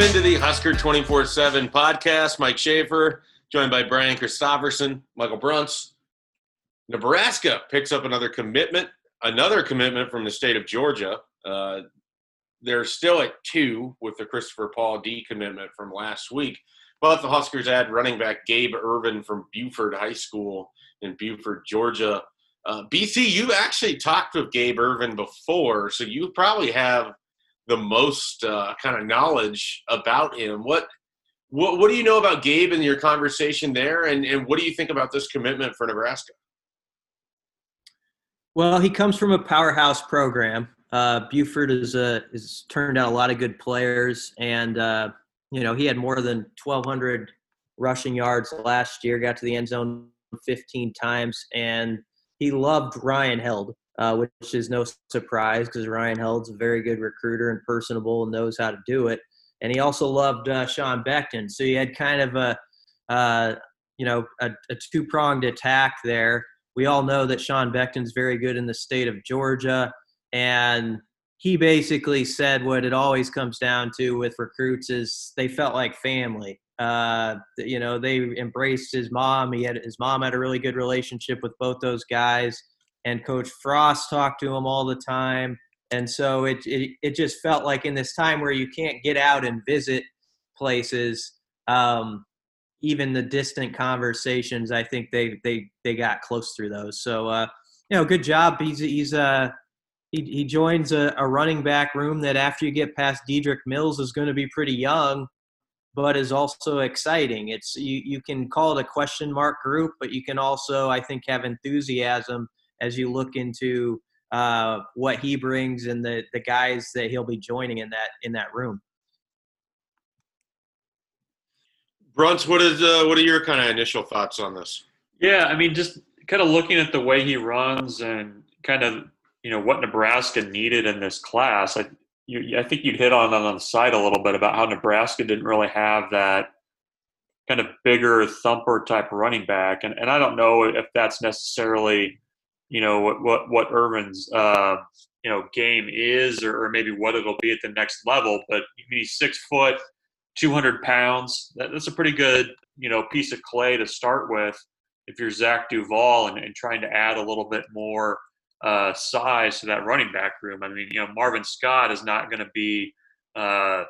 Welcome into the Husker 24 7 podcast. Mike Schaefer, joined by Brian Christopherson, Michael Bruntz. Nebraska picks up another commitment, another commitment from the state of Georgia. Uh, they're still at two with the Christopher Paul D commitment from last week. But the Huskers add running back Gabe Ervin from Buford High School in Buford, Georgia. Uh, BC, you actually talked with Gabe Ervin before, so you probably have the most uh, kind of knowledge about him. What, what what do you know about Gabe and your conversation there, and, and what do you think about this commitment for Nebraska? Well, he comes from a powerhouse program. Uh, Buford is a is turned out a lot of good players, and uh, you know he had more than 1,200 rushing yards last year. Got to the end zone 15 times, and he loved Ryan Held, uh, which is no surprise because Ryan Held's a very good recruiter and personable and knows how to do it. And he also loved uh, Sean Beckton, so he had kind of a uh, you know a, a two pronged attack there we all know that Sean Beckton's very good in the state of Georgia, and he basically said what it always comes down to with recruits is they felt like family. Uh, you know, they embraced his mom. He had his mom had a really good relationship with both those guys, and Coach Frost talked to him all the time. And so it, it it just felt like in this time where you can't get out and visit places, um, even the distant conversations, I think they they they got close through those. So uh, you know, good job. He's he's uh he he joins a, a running back room that after you get past Dedrick Mills is going to be pretty young, but is also exciting. It's you you can call it a question mark group, but you can also I think have enthusiasm as you look into uh, what he brings and the the guys that he'll be joining in that in that room. Bruntz, what is uh, what are your kind of initial thoughts on this? Yeah, I mean, just kind of looking at the way he runs and kind of you know what Nebraska needed in this class. I you, I think you'd hit on on the side a little bit about how Nebraska didn't really have that kind of bigger thumper type running back, and and I don't know if that's necessarily you know what what what Ervin's uh, you know game is, or, or maybe what it'll be at the next level. But I mean, he's six foot 200 pounds. That, that's a pretty good, you know, piece of clay to start with if you're Zach Duval and, and trying to add a little bit more uh, size to that running back room. I mean, you know, Marvin Scott is not going to be, uh,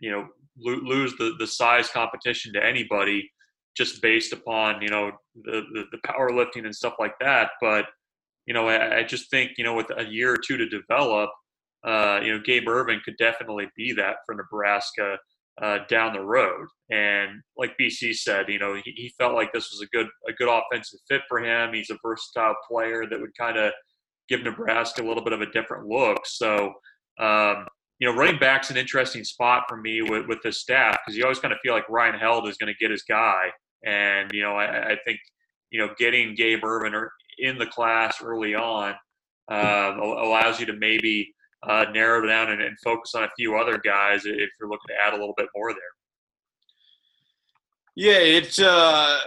you know, lo- lose the, the size competition to anybody just based upon, you know, the, the, the powerlifting and stuff like that. But, you know, I, I just think, you know, with a year or two to develop, uh, you know, Gabe Ervin could definitely be that for Nebraska uh, down the road. And like BC said, you know, he, he, felt like this was a good a good offensive fit for him. He's a versatile player that would kind of give Nebraska a little bit of a different look. So, um, you know, running back's an interesting spot for me with, with the staff because you always kind of feel like Ryan Held is going to get his guy. And, you know, I, I, think, you know, getting Gabe Ervin in the class early on uh, allows you to maybe – uh, narrow down and, and, focus on a few other guys if you're looking to add a little bit more there. Yeah, it's uh,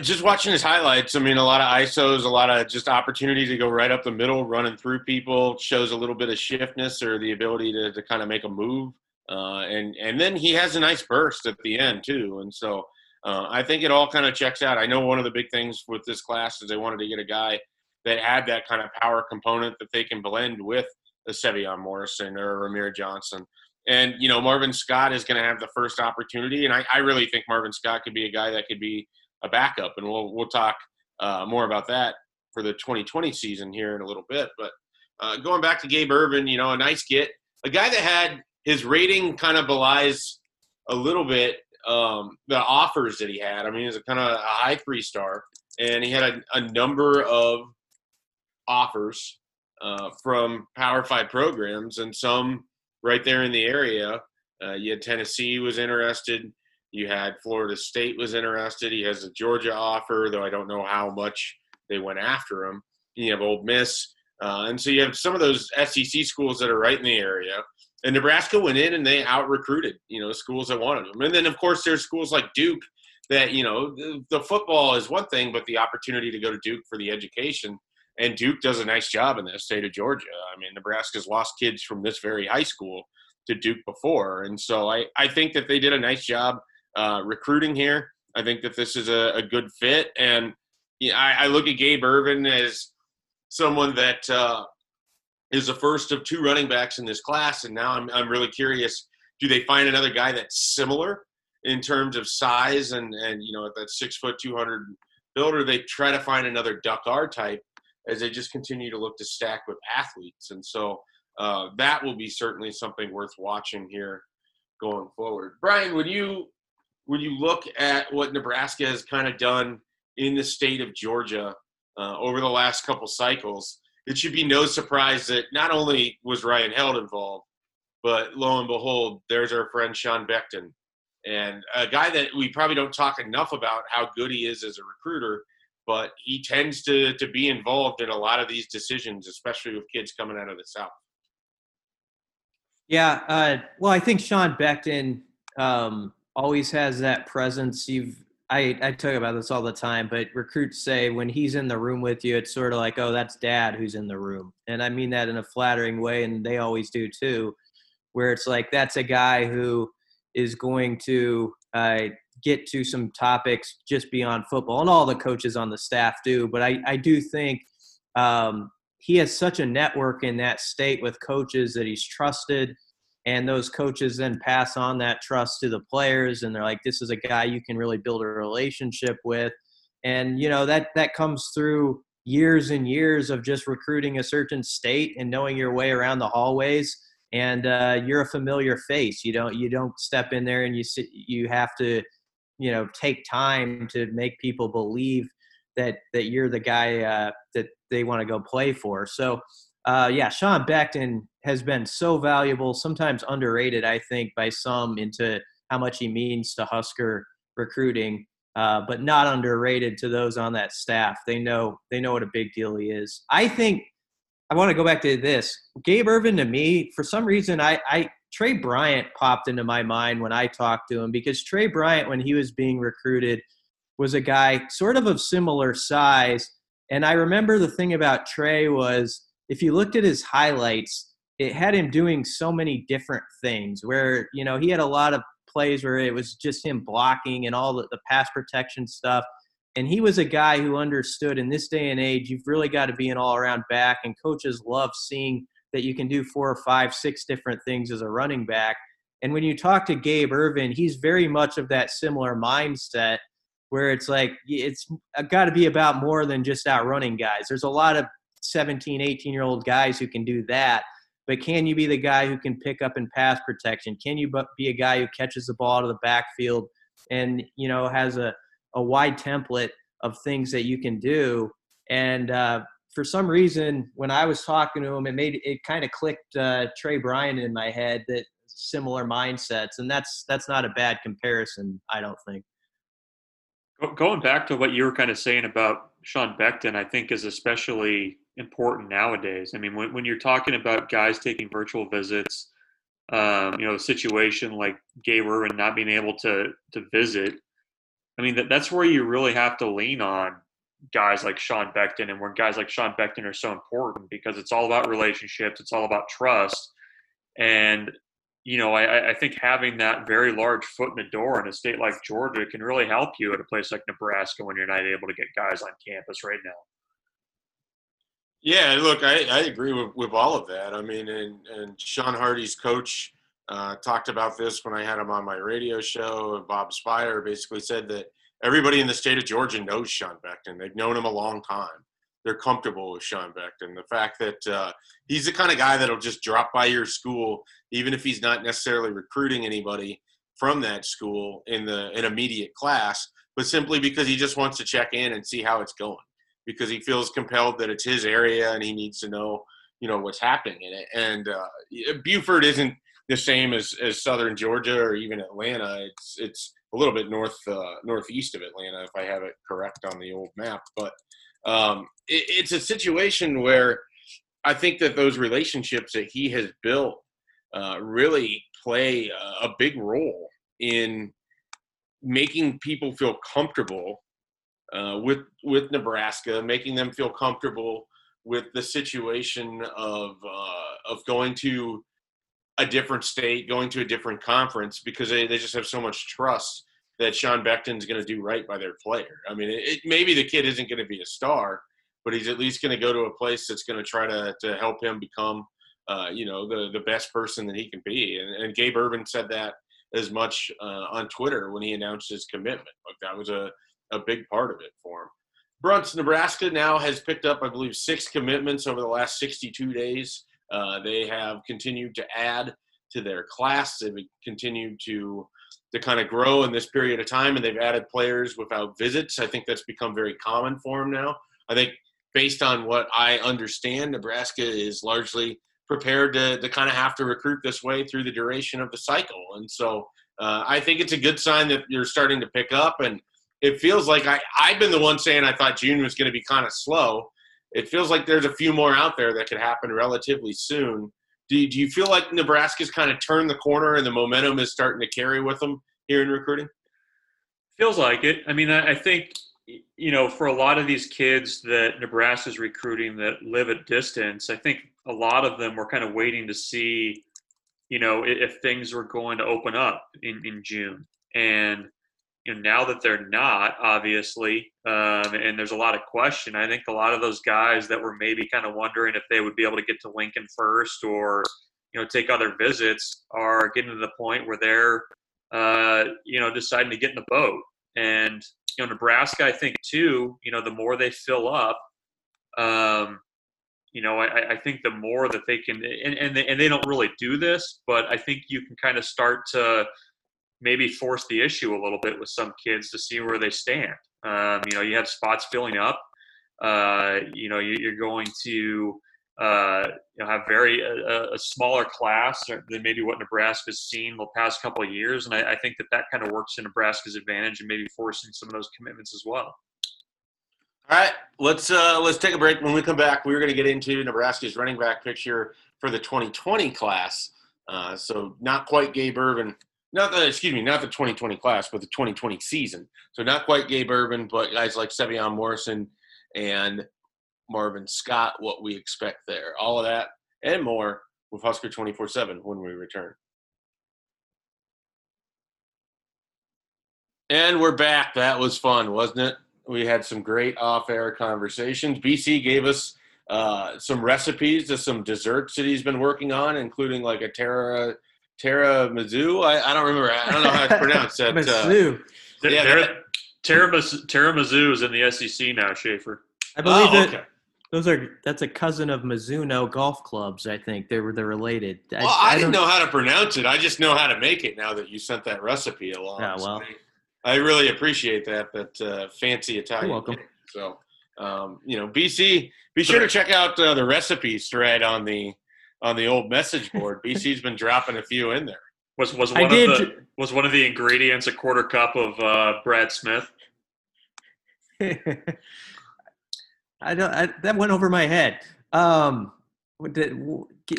just watching his highlights. I mean, a lot of ISOs, a lot of just opportunities to go right up the middle, running through people, shows a little bit of shiftness or the ability to, to kind of make a move. Uh, and and then he has a nice burst at the end too. And so uh, I think it all kind of checks out. I know one of the big things with this class is they wanted to get a guy that had that kind of power component that they can blend with a Sevion Morrison or Rahmir Johnson. And, you know, Marvin Scott is going to have the first opportunity. And I, I, really think Marvin Scott could be a guy that could be a backup. And we'll, we'll talk uh, more about that for the 2020 season here in a little bit. But uh, going back to Gabe Ervin, you know, a nice get. A guy that had his rating kind of belies a little bit um, the offers that he had. I mean, he's a kind of a high three star, and he had a, a number of offers uh, from Power Five programs, and some right there in the area. Uh, you had Tennessee was interested. You had Florida State was interested. He has a Georgia offer, though I don't know how much they went after him. You have Ole Miss, uh, and so you have some of those SEC schools that are right in the area. And Nebraska went in and they out recruited, you know, schools that wanted them. And then of course there's schools like Duke that you know the, the football is one thing, but the opportunity to go to Duke for the education and Duke does a nice job in the state of Georgia. I mean, Nebraska's lost kids from this very high school to Duke before. And so I, I think that they did a nice job uh, recruiting here. I think that this is a, a good fit. And you know, I, I, look at Gabe Ervin as someone that uh, is the first of two running backs in this class. And now I'm, I'm really curious do they find another guy that's similar in terms of size and, and you know, that six foot, 200 builder? They try to find another Duck R type as they just continue to look to stack with athletes. And so uh, that will be certainly something worth watching here going forward. Brian, would you would you look at what Nebraska has kind of done in the state of Georgia uh, over the last couple cycles? It should be no surprise that not only was Ryan Held involved, but lo and behold, there's our friend Sean Beckton, and a guy that we probably don't talk enough about how good he is as a recruiter but he tends to to be involved in a lot of these decisions, especially with kids coming out of the South. Yeah, uh, well, I think Sean Beckton um, always has that presence. You've I, I talk about this all the time, but recruits say when he's in the room with you, it's sort of like, oh, that's dad who's in the room. And I mean that in a flattering way, and they always do too, where it's like that's a guy who is going to uh, get to some topics just beyond football, and all the coaches on the staff do. But I, I do think um, he has such a network in that state with coaches that he's trusted, and those coaches then pass on that trust to the players, and they're like, "This is a guy you can really build a relationship with," and you know that that comes through years and years of just recruiting a certain state and knowing your way around the hallways and uh, you're a familiar face. You don't you don't step in there and you sit, you have to you know take time to make people believe that that you're the guy uh, that they want to go play for. So uh, yeah, Sean Beckton has been so valuable, sometimes underrated, I think, by some into how much he means to Husker recruiting, uh, but not underrated to those on that staff. They know they know what a big deal he is. I think I want to go back to this. Gabe Ervin to me, for some reason, I, I Tre Bryant popped into my mind when I talked to him because Tre Bryant, when he was being recruited, was a guy sort of of similar size. And I remember the thing about Tre was if you looked at his highlights, it had him doing so many different things where, you know, he had a lot of plays where it was just him blocking and all the, the pass protection stuff. And he was a guy who understood in this day and age, you've really got to be an all around back, and coaches love seeing that you can do four or five, six different things as a running back. And when you talk to Gabe Ervin, he's very much of that similar mindset where it's like it's uh, got to be about more than just outrunning guys. There's a lot of 17, 18 year old guys who can do that. But can you be the guy who can pick up in pass protection? Can you be a guy who catches the ball out of the backfield and you know has a, a wide template of things that you can do? And uh, for some reason, when I was talking to him, it made it kind of clicked uh, Tre Bryant in my head that similar mindsets, and that's that's not a bad comparison, I don't think. Going back to what you were kind of saying about Sean Beckton, I think is especially important nowadays. I mean, when, when you're talking about guys taking virtual visits, um, you know, a situation like Gabe Ervin not being able to to visit, I mean, that, that's where you really have to lean on guys like Sean Beckton and where guys like Sean Beckton are so important because it's all about relationships, it's all about trust. And, you know, I, I think having that very large foot in the door in a state like Georgia can really help you at a place like Nebraska when you're not able to get guys on campus right now. Yeah, look, I, I agree with, with all of that. I mean, and, and Sean Hardy's coach uh, talked about this when I had him on my radio show. Bob Spire basically said that everybody in the state of Georgia knows Sean Beckton. They've known him a long time. They're comfortable with Sean Beckton. The fact that uh, he's the kind of guy that'll just drop by your school, even if he's not necessarily recruiting anybody from that school in the an immediate class, but simply because he just wants to check in and see how it's going, because he feels compelled that it's his area and he needs to know, you know, what's happening in it. And uh, Buford isn't the same as, as Southern Georgia or even Atlanta. It's it's a little bit north uh, northeast of Atlanta, if I have it correct on the old map. But um, it, it's a situation where I think that those relationships that he has built uh, really play a, a big role in making people feel comfortable uh, with with Nebraska, making them feel comfortable with the situation of uh, of going to a different state, going to a different conference because they, they just have so much trust that Sean Beckton's going to do right by their player. I mean, it, maybe the kid isn't going to be a star, but he's at least going to go to a place that's going to try to, to help him become, uh, you know, the, the best person that he can be. And, and Gabe Ervin said that as much uh, on Twitter when he announced his commitment. Like that was a, a big part of it for him. Bruntz, Nebraska now has picked up, I believe, six commitments over the last 62 days. Uh, they have continued to add to their class. They've continued to to kind of grow in this period of time, and they've added players without visits. I think that's become very common for them now. I think, based on what I understand, Nebraska is largely prepared to, to kind of have to recruit this way through the duration of the cycle. And so uh, I think it's a good sign that you're starting to pick up. And it feels like I, I've been the one saying I thought June was going to be kind of slow. It feels like there's a few more out there that could happen relatively soon. Do you, do you feel like Nebraska's kind of turned the corner and the momentum is starting to carry with them here in recruiting? Feels like it. I mean, I, I think you know, for a lot of these kids that Nebraska's recruiting that live at distance, I think a lot of them were kind of waiting to see, you know, if, if things were going to open up in, in June. And you know, now that they're not, obviously, um, and there's a lot of question. I think a lot of those guys that were maybe kind of wondering if they would be able to get to Lincoln first or, you know, take other visits are getting to the point where they're, uh, you know, deciding to get in the boat. And you know, Nebraska, I think too, you know, the more they fill up, um, you know, I, I think the more that they can, and and they, and they don't really do this, but I think you can kind of start to maybe force the issue a little bit with some kids to see where they stand. Um, you know, you have spots filling up. Uh, you know, you, are going to uh, you know, have very a, smaller class than maybe what Nebraska's seen the past couple of years, and I, I, think that that kind of works to Nebraska's advantage and maybe forcing some of those commitments as well. All right, let's uh, let's take a break. When we come back, we're going to get into Nebraska's running back picture for the 2020 class. Uh, so not quite Gabe Ervin, not the excuse me, not the 2020 class, but the 2020 season. So not quite Gabe Ervin, but guys like Sevion Morrison and Marvin Scott, what we expect there. All of that and more with Husker 24 7 when we return. And we're back. That was fun, wasn't it? We had some great off air conversations. BC gave us uh, some recipes to some desserts that he's been working on, including like a Terra Terra Mizzou. I, I don't remember. I don't know how it's pronounced. That, Mizzou. Uh, yeah, Terra, Terra, Terra Mizzou is in the SEC now, Schaefer. I believe oh, okay. Those are that's a cousin of Mizuno golf clubs. I think they were they're related. Well, I, I, I didn't know how to pronounce it. I just know how to make it now that you sent that recipe along. Yeah, well, so I, I, really appreciate that. That uh, fancy Italian. You're welcome. So, um, you know, BC, be sure to check out uh, the recipes thread on the on the old message board. BC's been dropping a few in there. Was was one of the was one of the ingredients a quarter cup of uh, Brad Smith? I don't. I, that went over my head. Um, did,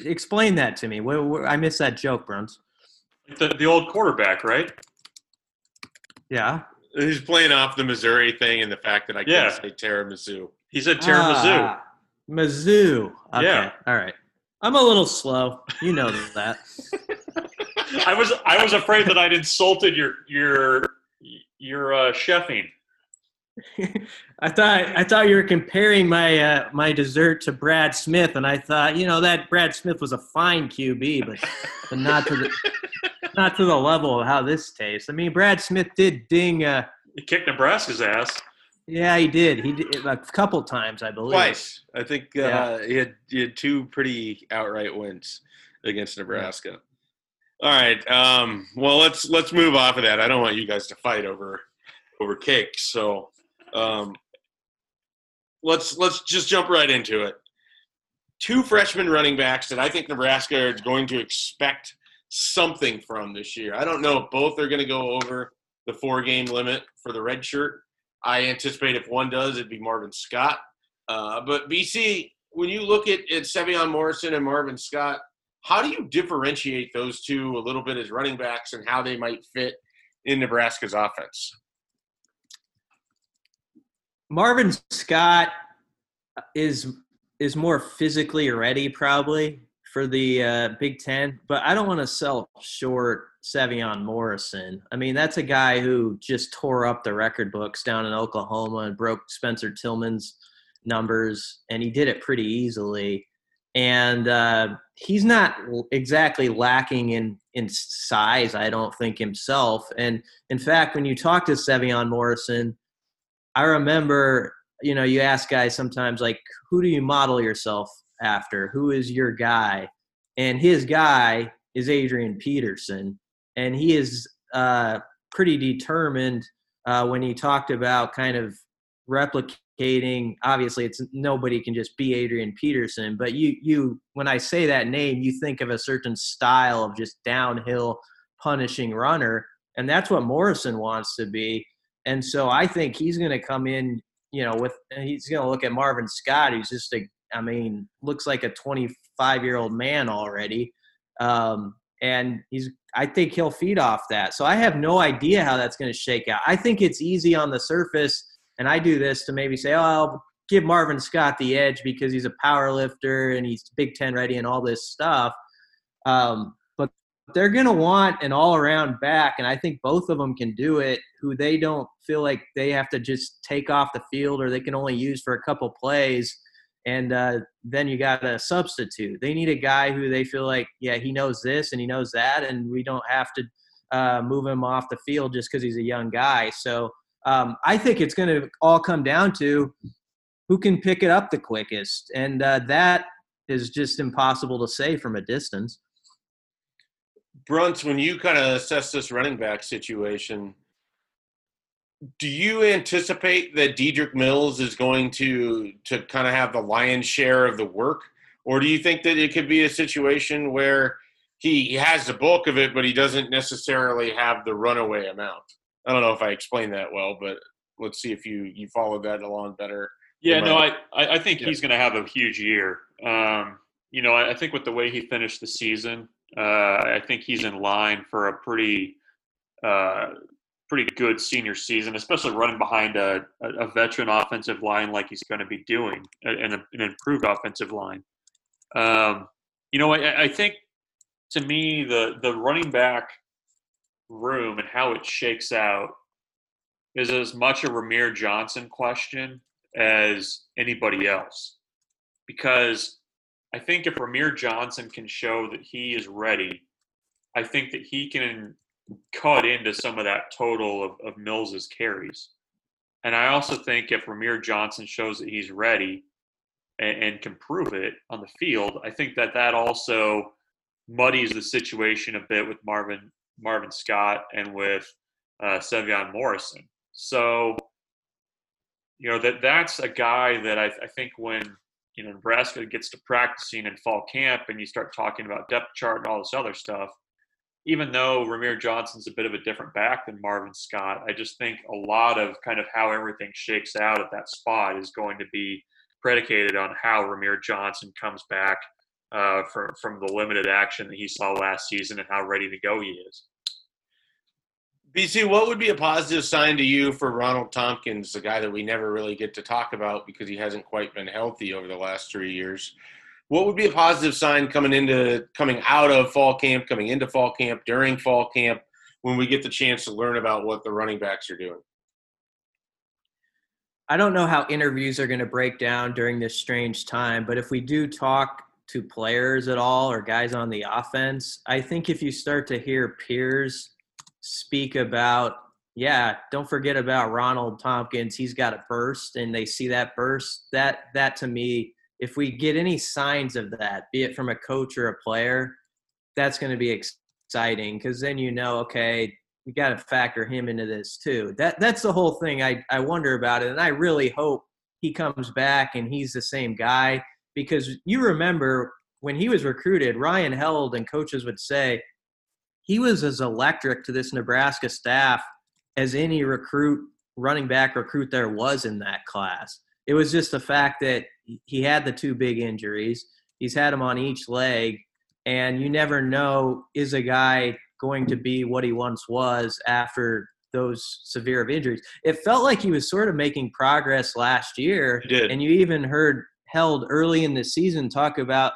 explain that to me. Where, where, I missed that joke, Bruns. The, the old quarterback, right? Yeah. He's playing off the Missouri thing and the fact that I can't say Terra Mizzou. He said Terra ah, Mizzou. Okay. Yeah. All right. I'm a little slow. You know that. I was I was afraid that I'd insulted your your your uh, chefing. I thought I thought you were comparing my uh, my dessert to Brad Smith, and I thought you know that Brad Smith was a fine QB, but but not to the not to the level of how this tastes. I mean, Brad Smith did ding. Uh, he kicked Nebraska's ass. Yeah, he did. He did a couple times, I believe. Twice, I think. Uh, yeah. he had he had two pretty outright wins against Nebraska. Yeah. All right. Um, well, let's let's move off of that. I don't want you guys to fight over over cakes. So um, let's let's just jump right into it. Two freshman running backs that I think Nebraska is going to expect something from this year. I don't know if both are going to go over the four game limit for the red shirt. I anticipate if one does, it'd be Marvin Scott. Uh, but BC, when you look at, at Sevion Morrison and Marvin Scott, how do you differentiate those two a little bit as running backs and how they might fit in Nebraska's offense? Marvin Scott is is more physically ready probably for the uh, Big Ten, but I don't want to sell short Sevion Morrison. I mean, that's a guy who just tore up the record books down in Oklahoma and broke Spencer Tillman's numbers, and he did it pretty easily. And uh, he's not exactly lacking in in size, I don't think himself. And in fact, when you talk to Sevion Morrison, I remember, you know, you ask guys sometimes like, who do you model yourself after? Who is your guy? And his guy is Adrian Peterson, and he is uh, pretty determined uh, when he talked about kind of replicating. Obviously, it's nobody can just be Adrian Peterson, but you you when I say that name, you think of a certain style of just downhill punishing runner, and that's what Morrison wants to be. And so I think he's going to come in, you know, with he's going to look at Marvin Scott, He's just a I mean, looks like a 25 year old man already. Um, and he's, I think he'll feed off that. So I have no idea how that's going to shake out. I think it's easy on the surface. And I do this to maybe say, oh, I'll give Marvin Scott the edge because he's a power lifter and he's Big Ten ready and all this stuff. Um, but they're going to want an all around back. And I think both of them can do it who they don't feel like they have to just take off the field or they can only use for a couple plays and uh, then you got a substitute. They need a guy who they feel like, yeah, he knows this and he knows that, and we don't have to uh, move him off the field just because he's a young guy. So um, I think it's going to all come down to who can pick it up the quickest, and uh, that is just impossible to say from a distance. Bruns, when you kind of assess this running back situation, do you anticipate that Dedrick Mills is going to to kind of have the lion's share of the work, or do you think that it could be a situation where he has the bulk of it, but he doesn't necessarily have the runaway amount? I don't know if I explained that well, but let's see if you you followed that along better. Yeah, no, I I think yeah. he's going to have a huge year. Um, you know, I think with the way he finished the season, uh, I think he's in line for a pretty uh, pretty good senior season, especially running behind a, a veteran offensive line like he's going to be doing, and an improved offensive line. Um, you know, I, I, think to me the the running back room and how it shakes out is as much a Rahmir Johnson question as anybody else, because I think if Rahmir Johnson can show that he is ready, I think that he can cut into some of that total of, of Mills's carries. And I also think if Rahmir Johnson shows that he's ready and, and, can prove it on the field, I think that that also muddies the situation a bit with Marvin Marvin Scott and with uh, Sevion Morrison. So, you know that that's a guy that I, I think when you know Nebraska gets to practicing in fall camp and you start talking about depth chart and all this other stuff, even though Rahmir Johnson's a bit of a different back than Marvin Scott, I just think a lot of kind of how everything shakes out at that spot is going to be predicated on how Rahmir Johnson comes back uh, from from the limited action that he saw last season and how ready to go he is. BC, what would be a positive sign to you for Ronald Thompkins, the guy that we never really get to talk about because he hasn't quite been healthy over the last three years? What would be a positive sign coming into coming out of fall camp, coming into fall camp, during fall camp, when we get the chance to learn about what the running backs are doing? I don't know how interviews are going to break down during this strange time, but if we do talk to players at all or guys on the offense, I think if you start to hear peers speak about, yeah, don't forget about Ronald Thompkins, he's got a burst, and they see that burst, that that to me if we get any signs of that, be it from a coach or a player, that's going to be exciting because then you know, okay, we got to factor him into this too. That that's the whole thing. I I wonder about it, and I really hope he comes back and he's the same guy because you remember when he was recruited, Ryan Held and coaches would say he was as electric to this Nebraska staff as any recruit running back recruit there was in that class. It was just the fact that he had the two big injuries. He's had them on each leg, and you never know is a guy going to be what he once was after those severe of injuries. It felt like he was sort of making progress last year, and you even heard Held early in the season talk about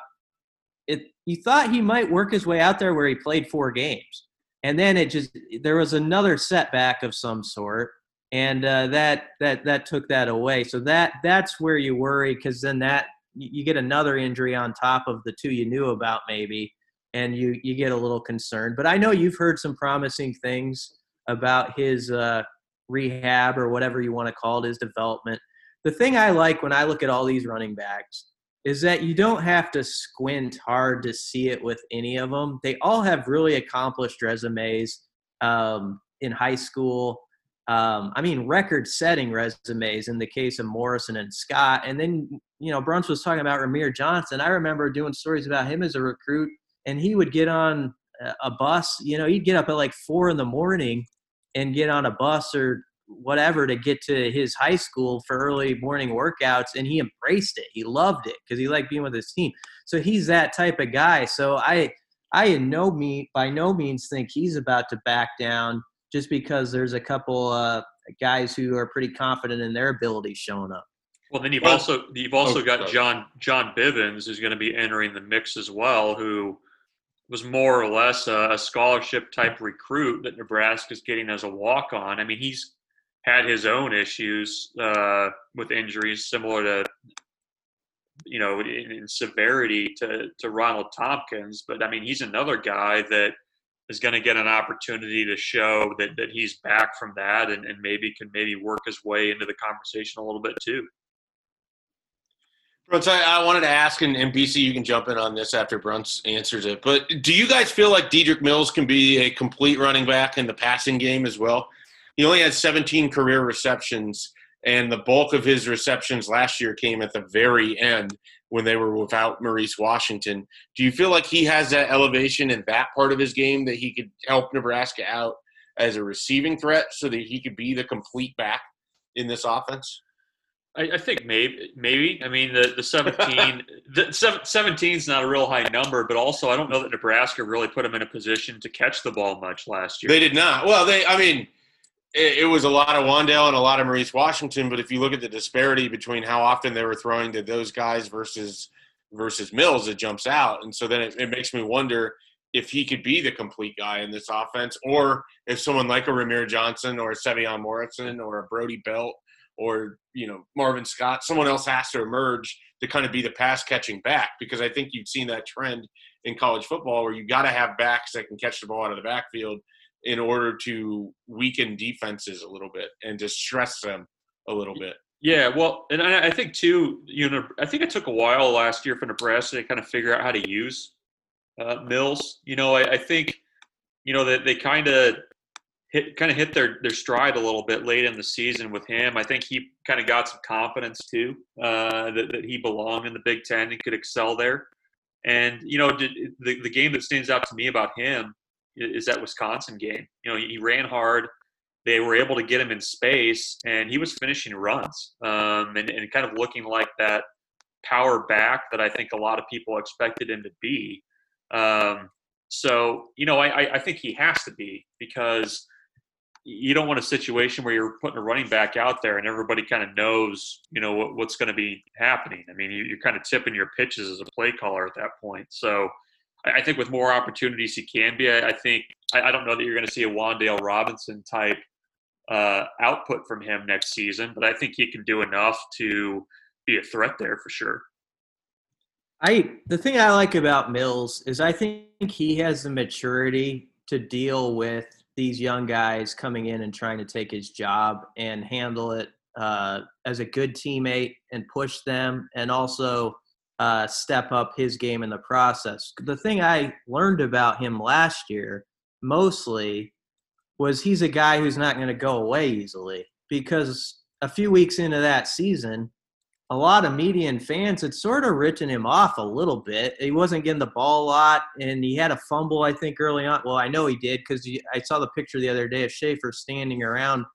it. you thought he might work his way out there where he played four games, and then it just there was another setback of some sort, and uh, that that that took that away. So that that's where you worry because then that you get another injury on top of the two you knew about maybe, and you you get a little concerned. But I know you've heard some promising things about his uh, rehab or whatever you want to call it, his development. The thing I like when I look at all these running backs is that you don't have to squint hard to see it with any of them. They all have really accomplished resumes um, in high school. Um, I mean, record-setting resumes in the case of Morrison and Scott. And then, you know, Bruns was talking about Rahmir Johnson. I remember doing stories about him as a recruit, and he would get on a bus. You know, he'd get up at like four in the morning and get on a bus or whatever to get to his high school for early morning workouts and he embraced it he loved it because he liked being with his team so he's that type of guy so i i in no mean by no means think he's about to back down just because there's a couple uh, guys who are pretty confident in their abilities showing up well then you've well, also you've also oh, got john john bivens who's going to be entering the mix as well who was more or less a, a scholarship type recruit that Nebraska's getting as a walk on. I mean, he's had his own issues uh, with injuries similar to you know in, in, severity to to Ronald Thompkins, but I mean he's another guy that is going to get an opportunity to show that that he's back from that and, and maybe can maybe work his way into the conversation a little bit too. Bruns, I, I wanted to ask, and, and BC, you can jump in on this after Bruns answers it. But do you guys feel like Dedrick Mills can be a complete running back in the passing game as well? he only had 17 career receptions, and the bulk of his receptions last year came at the very end when they were without Maurice Washington. Do you feel like he has that elevation in that part of his game that he could help Nebraska out as a receiving threat so that he could be the complete back in this offense? I, I think maybe, maybe. I mean, the the 17, the 17 is not a real high number, but also I don't know that Nebraska really put him in a position to catch the ball much last year. They did not. Well, they, I mean – it, it, was a lot of Wan'Dale and a lot of Maurice Washington. But if you look at the disparity between how often they were throwing to those guys versus versus Mills, it jumps out. And so then it, it makes me wonder if he could be the complete guy in this offense, or if someone like a Rahmir Johnson or a Sevion Morrison or a Brody Belt or you know Marvin Scott, someone else has to emerge to kind of be the pass catching back because I think you've seen that trend in college football where you got to have backs that can catch the ball out of the backfield in order to weaken defenses a little bit and to stress them a little bit. Yeah, well, and I think too, you know, I think it took a while last year for Nebraska to kind of figure out how to use uh, Mills. You know, I, I think, you know, that they, kind of hit kind of hit their their stride a little bit late in the season with him. I think he kind of got some confidence too uh, that that he belonged in the Big Ten and could excel there. And you know, the the game that stands out to me about him is that Wisconsin game. You know, he ran hard. They were able to get him in space, and he was finishing runs um, and, and kind of looking like that power back that I think a lot of people expected him to be. Um, so, you know, I, I think he has to be because you don't want a situation where you're putting a running back out there and everybody kind of knows, you know, what, what's going to be happening. I mean, you, are kind of tipping your pitches as a play caller at that point. So, I think with more opportunities he can be. I, think I, I, don't know that you're going to see a Wan'Dale Robinson type uh, output from him next season, but I think he can do enough to be a threat there for sure. I the thing I like about Mills is I think he has the maturity to deal with these young guys coming in and trying to take his job and handle it uh, as a good teammate and push them and also uh, step up his game in the process. The thing I learned about him last year mostly was he's a guy who's not going to go away easily because a few weeks into that season, a lot of media and fans had sort of written him off a little bit. He wasn't getting the ball a lot, and he had a fumble, I think, early on. Well, I know he did because I saw the picture the other day of Schaefer standing around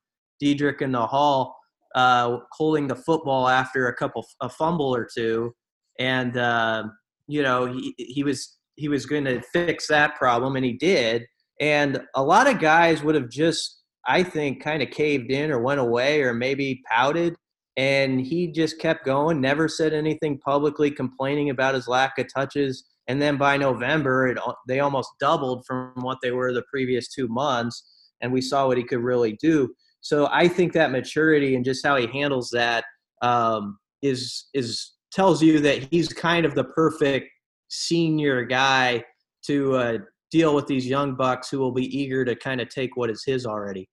Dedrick in the hall, uh, holding the football after a couple a fumble or two and uh, you know he he was he was going to fix that problem, and he did. And a lot of guys would have just, I think, kind of caved in or went away or maybe pouted. And he just kept going, never said anything publicly complaining about his lack of touches. and then by November, it they almost doubled from what they were the previous two months, and we saw what he could really do. So I think that maturity and just how he handles that um, is is tells you that he's kind of the perfect senior guy to uh, deal with these young bucks who will be eager to kind of take what is his already.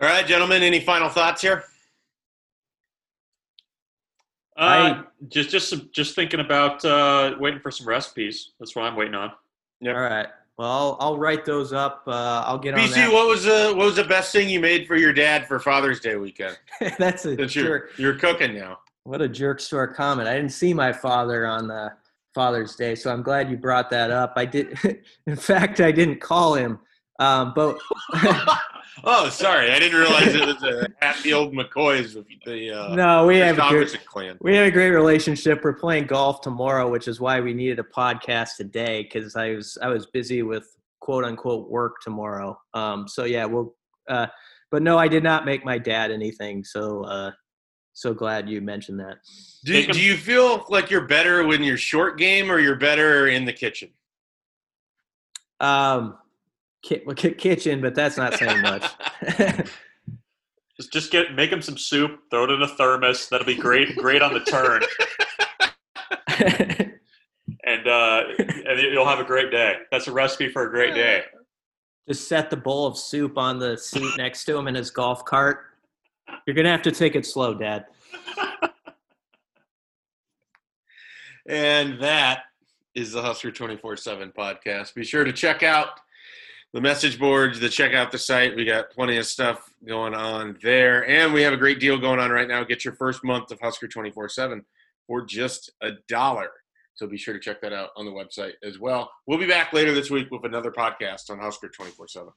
All right, gentlemen, any final thoughts here? Uh, I, just just just thinking about uh, waiting for some recipes. That's what I'm waiting on. Yep. All right. Well, I'll, I'll write those up. Uh, I'll get BC, on that. what was the what was the best thing you made for your dad for Father's Day weekend? That's a Since you're, you're cooking now. What a jerk store comment. I didn't see my father on the Father's Day, so I'm glad you brought that up. I did. in fact, I didn't call him, um, but. oh, sorry, I didn't realize it was a Hatfield McCoys with the. Uh, no, we have a good, clan. We have a great relationship. We're playing golf tomorrow, which is why we needed a podcast today because I was I was busy with quote unquote work tomorrow. Um, so yeah, we'll. Uh, but no, I did not make my dad anything. So uh, so glad you mentioned that. Do, do you feel like you're better when you're short game or you're better in the kitchen? Um, kitchen, but that's not saying much. just just get make him some soup, throw it in a thermos. That'll be great, great on the turn. and uh, and you'll have a great day. That's a recipe for a great day. Just set the bowl of soup on the seat next to him in his golf cart. You're gonna have to take it slow, Dad. and that is the Husker 24 7 podcast. Be sure to check out the message boards, to check out the site. We got plenty of stuff going on there. And we have a great deal going on right now. Get your first month of Husker 24 7 for just a dollar. So be sure to check that out on the website as well. We'll be back later this week with another podcast on Husker 24 7.